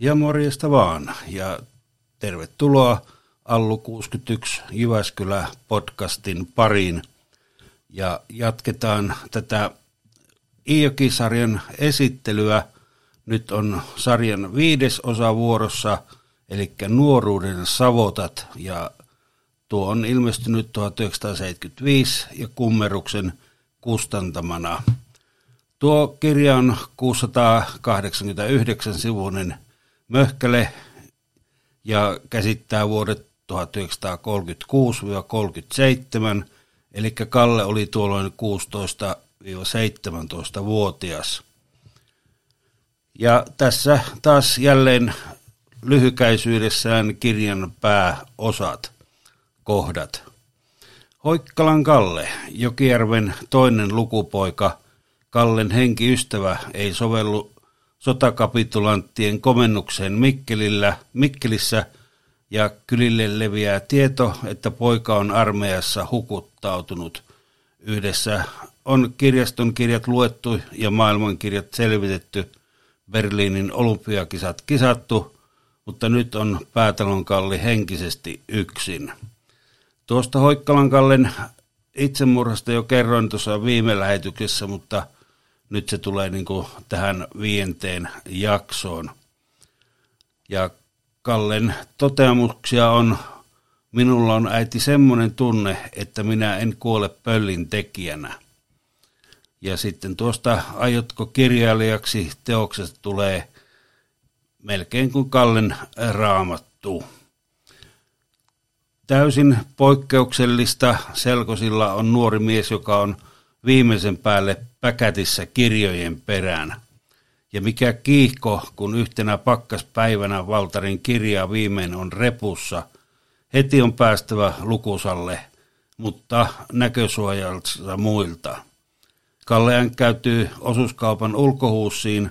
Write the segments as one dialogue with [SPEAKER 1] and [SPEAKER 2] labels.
[SPEAKER 1] Ja morjesta vaan. Ja tervetuloa Allu 61 Jyväskylä podcastin pariin. Ja jatketaan tätä Iijoki-sarjan esittelyä. Nyt on sarjan viides osa vuorossa, eli nuoruuden savotat. Ja tuo on ilmestynyt 1975 ja Kummeruksen kustantamana. Tuo kirja on 689 sivuinen möhkäle ja käsittää vuodet 1936-37, eli Kalle oli tuolloin 16-17-vuotias. Ja tässä taas jälleen lyhykäisyydessään kirjan pääosat, kohdat. Hoikkalan Kalle, Jokijärven toinen lukupoika, Kallen henkiystävä, ei sovellu sotakapitulanttien komennukseen Mikkelillä, Mikkelissä ja kylille leviää tieto, että poika on armeijassa hukuttautunut. Yhdessä on kirjaston kirjat luettu ja maailmankirjat selvitetty, Berliinin olympiakisat kisattu, mutta nyt on päätalonkalli henkisesti yksin. Tuosta Hoikkalankallen itsemurhasta jo kerroin tuossa viime lähetyksessä, mutta – nyt se tulee niin kuin tähän viienteen jaksoon. Ja Kallen toteamuksia on, minulla on äiti semmoinen tunne, että minä en kuole pöllin tekijänä. Ja sitten tuosta aiotko kirjailijaksi teoksesta tulee melkein kuin Kallen raamattu. Täysin poikkeuksellista Selkosilla on nuori mies, joka on – viimeisen päälle päkätissä kirjojen perään. Ja mikä kiihko, kun yhtenä pakkaspäivänä Valtarin kirja viimein on repussa, heti on päästävä lukusalle, mutta näkösuojalta muilta. Kallean käytyy osuuskaupan ulkohuussiin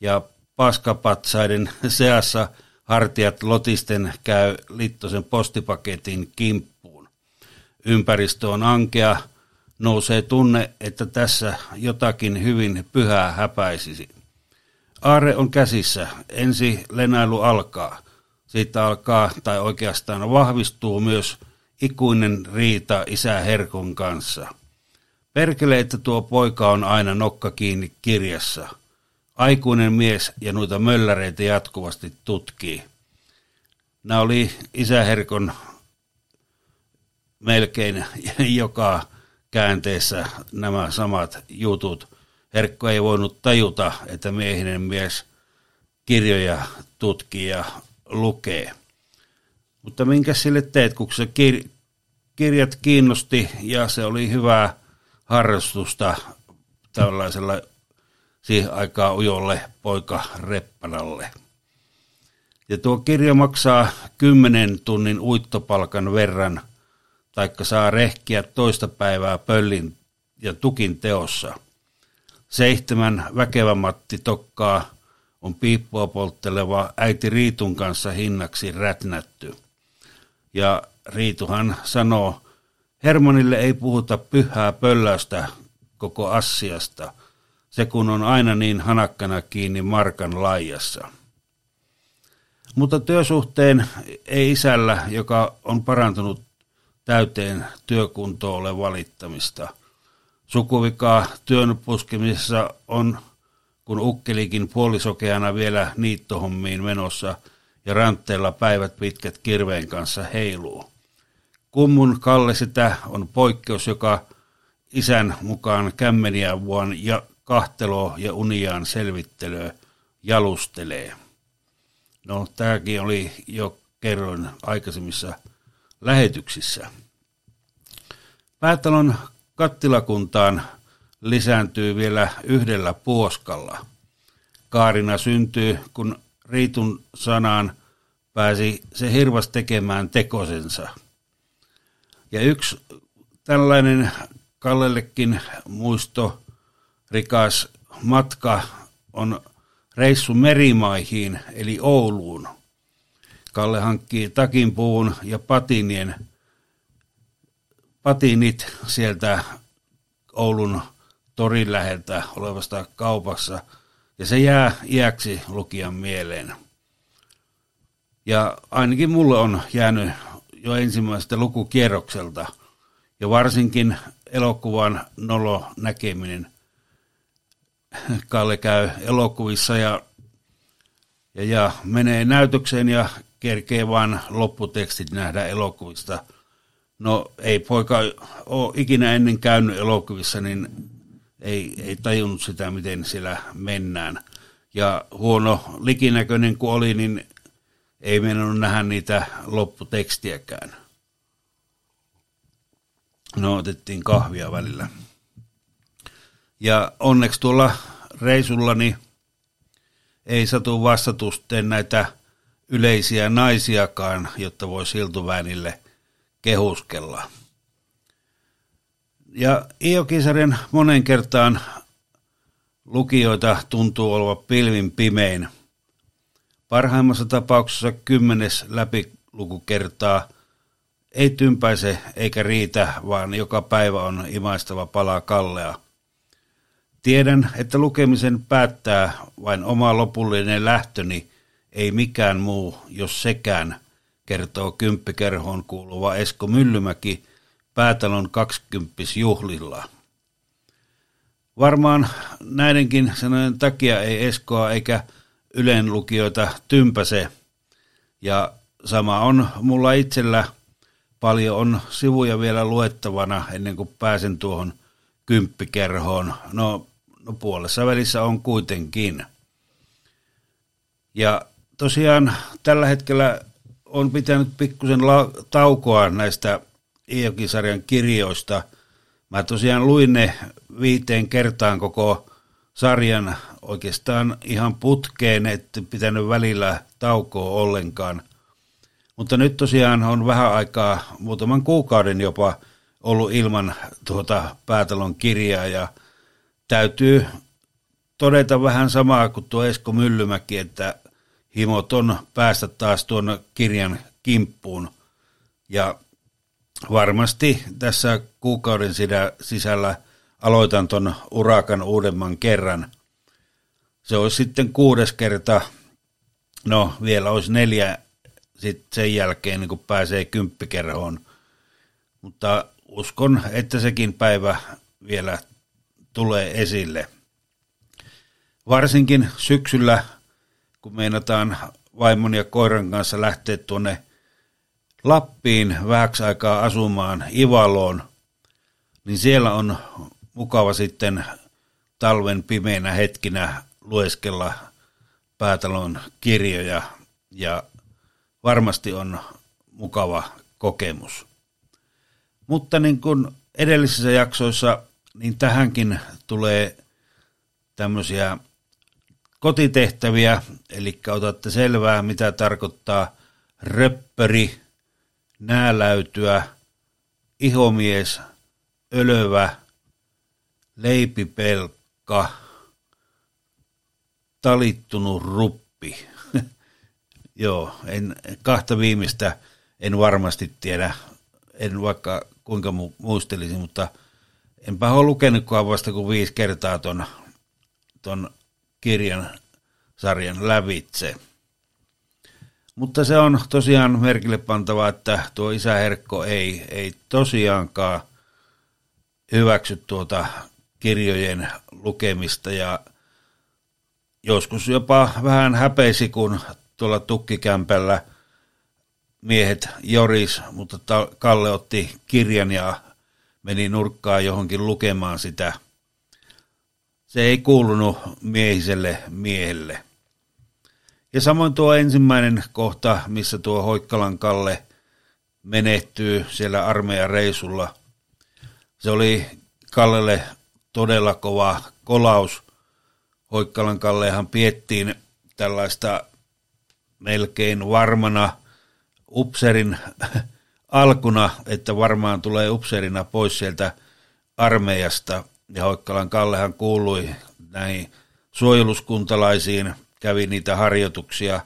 [SPEAKER 1] ja paskapatsaiden seassa hartiat lotisten käy Littosen postipaketin kimppuun. Ympäristö on ankea, nousee tunne, että tässä jotakin hyvin pyhää häpäisisi. Aare on käsissä. Ensi lenailu alkaa. Siitä alkaa, tai oikeastaan vahvistuu myös ikuinen riita isä Herkon kanssa. Perkele, että tuo poika on aina nokka kiinni kirjassa. Aikuinen mies ja noita mölläreitä jatkuvasti tutkii. Nämä oli isä Herkon melkein joka käänteessä nämä samat jutut. Herkko ei voinut tajuta, että miehinen mies kirjoja tutkii ja lukee. Mutta minkä sille teet, kun se kir- kirjat kiinnosti ja se oli hyvää harrastusta tällaisella siihen aikaa ujolle poika Reppanalle. Ja tuo kirja maksaa 10 tunnin uittopalkan verran – taikka saa rehkiä toista päivää pöllin ja tukin teossa. Seitsemän väkevä Matti Tokkaa on piippua poltteleva äiti Riitun kanssa hinnaksi rätnätty. Ja Riituhan sanoo, Hermanille ei puhuta pyhää pölläystä koko assiasta, se kun on aina niin hanakkana kiinni Markan laijassa. Mutta työsuhteen ei isällä, joka on parantunut täyteen työkuntoon ole valittamista. Sukuvikaa työn puskemisessa on, kun ukkelikin puolisokeana vielä niittohommiin menossa ja rantteella päivät pitkät kirveen kanssa heiluu. Kummun Kalle sitä on poikkeus, joka isän mukaan kämmeniä vuon ja kahtelo ja uniaan selvittelyä jalustelee. No, tämäkin oli jo kerroin aikaisemmissa lähetyksissä. Päätalon kattilakuntaan lisääntyy vielä yhdellä puoskalla. Kaarina syntyy, kun Riitun sanaan pääsi se hirvas tekemään tekosensa. Ja yksi tällainen Kallellekin muisto rikas matka on reissu merimaihin eli Ouluun – Kalle hankkii takinpuun ja patinien, patinit sieltä Oulun torin läheltä olevasta kaupassa, ja se jää iäksi lukijan mieleen. Ja ainakin mulle on jäänyt jo ensimmäisestä lukukierrokselta ja varsinkin elokuvan nolo näkeminen. Kalle käy elokuvissa ja, ja, ja menee näytökseen ja kerkee vain lopputekstit nähdä elokuvista. No ei poika ole ikinä ennen käynyt elokuvissa, niin ei, ei tajunnut sitä, miten siellä mennään. Ja huono likinäköinen kuin oli, niin ei mennyt nähdä niitä lopputekstiäkään. No otettiin kahvia välillä. Ja onneksi tuolla reisullani ei satu vastatusten näitä yleisiä naisiakaan, jotta voi siltuväänille kehuskella. Ja Iokisarjan monen kertaan lukijoita tuntuu olevan pilvin pimein. Parhaimmassa tapauksessa kymmenes läpilukukertaa ei tympäise eikä riitä, vaan joka päivä on imaistava pala kallea. Tiedän, että lukemisen päättää vain oma lopullinen lähtöni, ei mikään muu, jos sekään, kertoo kymppikerhoon kuuluva Esko Myllymäki – päätalon 20 juhlilla. Varmaan näidenkin sanojen takia ei Eskoa eikä Ylen lukijoita tympäse. Ja sama on mulla itsellä. Paljon on sivuja vielä luettavana ennen kuin pääsen tuohon kymppikerhoon. No, no puolessa välissä on kuitenkin. Ja tosiaan tällä hetkellä on pitänyt pikkusen la- taukoa näistä Iokisarjan kirjoista. Mä tosiaan luin ne viiteen kertaan koko sarjan oikeastaan ihan putkeen, että pitänyt välillä taukoa ollenkaan. Mutta nyt tosiaan on vähän aikaa, muutaman kuukauden jopa, ollut ilman tuota päätalon kirjaa ja täytyy todeta vähän samaa kuin tuo Esko Myllymäki, että himot on päästä taas tuon kirjan kimppuun. Ja varmasti tässä kuukauden sisällä aloitan ton urakan uudemman kerran. Se olisi sitten kuudes kerta, no vielä olisi neljä sitten sen jälkeen, niin kun pääsee kymppikerhoon. Mutta uskon, että sekin päivä vielä tulee esille. Varsinkin syksyllä, kun meinataan vaimon ja koiran kanssa lähteä tuonne Lappiin vähäksi aikaa asumaan Ivaloon, niin siellä on mukava sitten talven pimeinä hetkinä lueskella päätalon kirjoja ja varmasti on mukava kokemus. Mutta niin kuin edellisissä jaksoissa, niin tähänkin tulee tämmöisiä kotitehtäviä, eli otatte selvää, mitä tarkoittaa röppöri, nääläytyä, ihomies, ölövä, leipipelkka, talittunut ruppi. Joo, en, kahta viimeistä en varmasti tiedä, en vaikka kuinka mu- muistelisin, mutta enpä ole lukenutkaan vasta kuin viisi kertaa ton, ton kirjan sarjan lävitse. Mutta se on tosiaan merkille pantava, että tuo isä Herkko ei, ei tosiaankaan hyväksy tuota kirjojen lukemista ja joskus jopa vähän häpeisi, kun tuolla tukkikämpällä miehet joris, mutta Kalle otti kirjan ja meni nurkkaan johonkin lukemaan sitä. Se ei kuulunut miehiselle miehelle. Ja samoin tuo ensimmäinen kohta, missä tuo Hoikkalan Kalle menehtyy siellä armeijan reisulla. Se oli Kallelle todella kova kolaus. Hoikkalan Kallehan piettiin tällaista melkein varmana upserin alkuna, että varmaan tulee upserina pois sieltä armeijasta. Ja Hoikkalan Kallehan kuului näihin suojeluskuntalaisiin kävi niitä harjoituksia,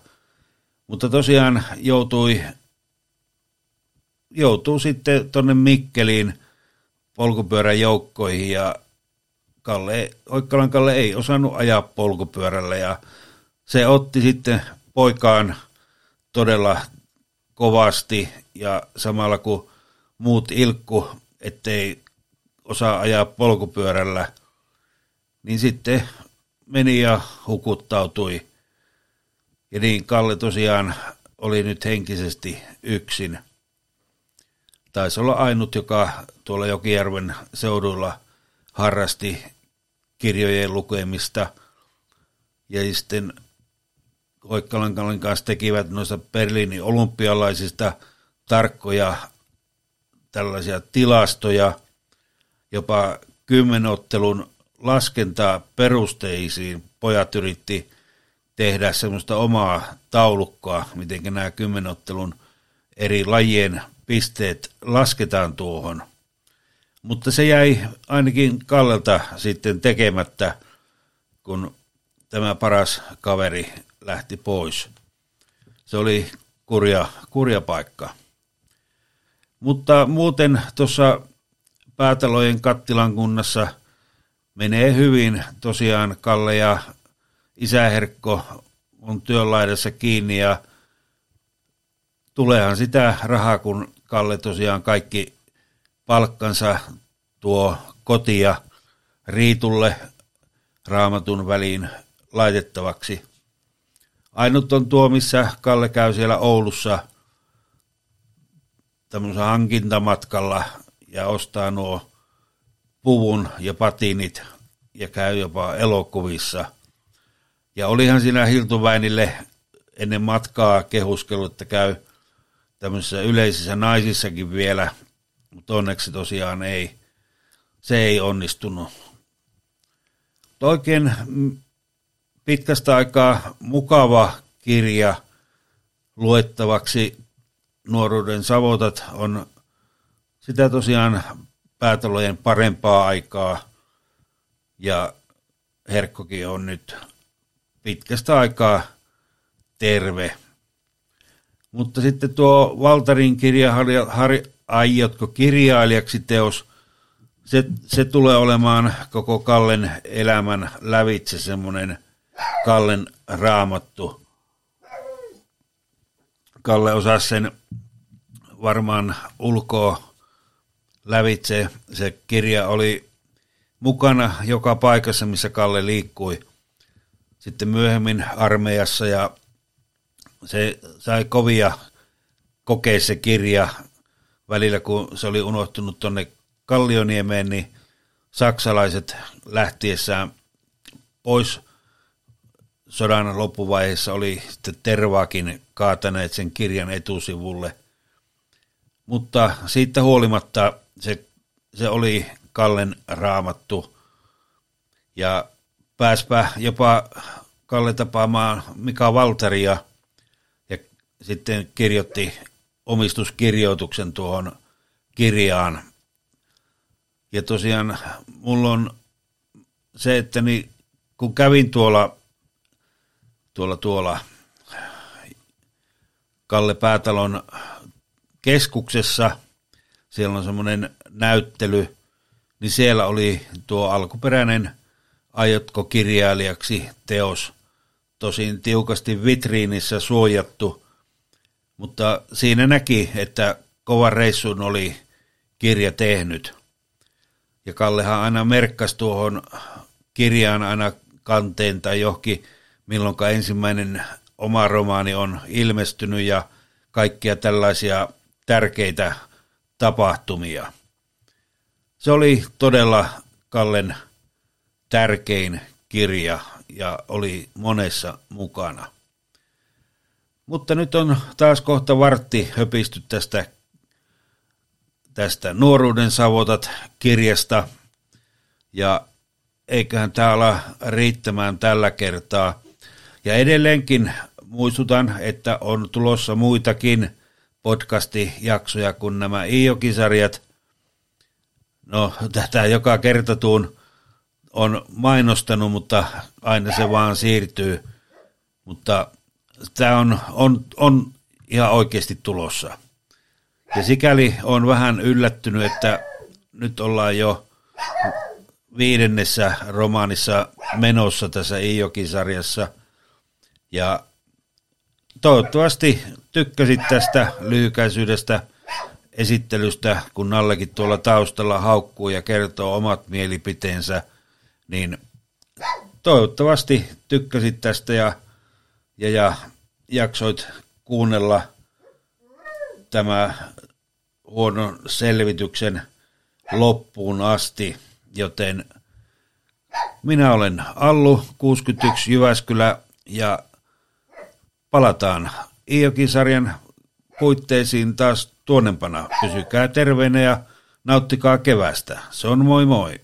[SPEAKER 1] mutta tosiaan joutui, joutuu sitten tuonne Mikkeliin polkupyörän joukkoihin ja Kalle, Oikkalan Kalle ei osannut ajaa polkupyörällä ja se otti sitten poikaan todella kovasti ja samalla kun muut ilkku, ettei osaa ajaa polkupyörällä, niin sitten meni ja hukuttautui. Ja niin Kalle tosiaan oli nyt henkisesti yksin. Taisi olla ainut, joka tuolla Jokijärven seudulla harrasti kirjojen lukemista. Ja sitten Hoikkalan kanssa tekivät noista Berliinin olympialaisista tarkkoja tällaisia tilastoja, jopa kymmenottelun laskentaa perusteisiin. Pojat yritti tehdä semmoista omaa taulukkoa, miten nämä kymmenottelun eri lajien pisteet lasketaan tuohon. Mutta se jäi ainakin Kallelta sitten tekemättä, kun tämä paras kaveri lähti pois. Se oli kurja, kurja paikka. Mutta muuten tuossa Päätalojen kattilan kunnassa menee hyvin. Tosiaan Kalle ja isäherkko on työnlaidassa kiinni ja tuleehan sitä rahaa, kun Kalle tosiaan kaikki palkkansa tuo kotia Riitulle raamatun väliin laitettavaksi. Ainut on tuo, missä Kalle käy siellä Oulussa tämmöisellä hankintamatkalla ja ostaa nuo puvun ja patinit ja käy jopa elokuvissa. Ja olihan siinä Hiltuväinille ennen matkaa kehuskellut, että käy tämmöisissä yleisissä naisissakin vielä, mutta onneksi tosiaan ei, se ei onnistunut. Oikein pitkästä aikaa mukava kirja luettavaksi. Nuoruuden savotat on sitä tosiaan päätalojen parempaa aikaa ja Herkkokin on nyt pitkästä aikaa terve. Mutta sitten tuo Valtarin kirja, Harri, aiotko kirjailijaksi teos, se, se tulee olemaan koko Kallen elämän lävitse semmoinen Kallen raamattu. Kalle osaa sen varmaan ulkoa lävitse. Se kirja oli mukana joka paikassa, missä Kalle liikkui. Sitten myöhemmin armeijassa ja se sai kovia kokea se kirja välillä, kun se oli unohtunut tuonne Kallioniemeen, niin saksalaiset lähtiessään pois sodan loppuvaiheessa oli tervaakin kaataneet sen kirjan etusivulle. Mutta siitä huolimatta se, se oli Kallen raamattu. Ja pääspä jopa Kalle tapaamaan Mika Valtaria ja sitten kirjoitti omistuskirjoituksen tuohon kirjaan. Ja tosiaan mulla on se, että niin, kun kävin tuolla, tuolla, tuolla Kalle Päätalon keskuksessa, siellä on semmoinen näyttely, niin siellä oli tuo alkuperäinen Aiotko kirjailijaksi teos, tosin tiukasti vitriinissä suojattu, mutta siinä näki, että kovan reissun oli kirja tehnyt. Ja Kallehan aina merkkasi tuohon kirjaan aina kanteen tai johonkin, milloin ensimmäinen oma romaani on ilmestynyt ja kaikkia tällaisia tärkeitä tapahtumia. Se oli todella Kallen tärkein kirja ja oli monessa mukana. Mutta nyt on taas kohta vartti höpisty tästä, tästä Nuoruuden savotat kirjasta ja eiköhän tämä ala riittämään tällä kertaa. Ja edelleenkin muistutan, että on tulossa muitakin podcastijaksoja kuin nämä Iokisarjat. No, tätä joka kerta tuun on mainostanut, mutta aina se vaan siirtyy. Mutta tämä on, on, on ihan oikeasti tulossa. Ja sikäli on vähän yllättynyt, että nyt ollaan jo viidennessä romaanissa menossa tässä Iijoki-sarjassa. Ja toivottavasti tykkäsit tästä lyhykäisyydestä esittelystä, kun Nallekin tuolla taustalla haukkuu ja kertoo omat mielipiteensä, niin toivottavasti tykkäsit tästä ja, ja, ja jaksoit kuunnella tämä huonon selvityksen loppuun asti, joten minä olen Allu, 61 Jyväskylä ja palataan Iokisarjan puitteisiin taas tuonnempana. Pysykää terveinä ja nauttikaa kevästä. Se on moi moi.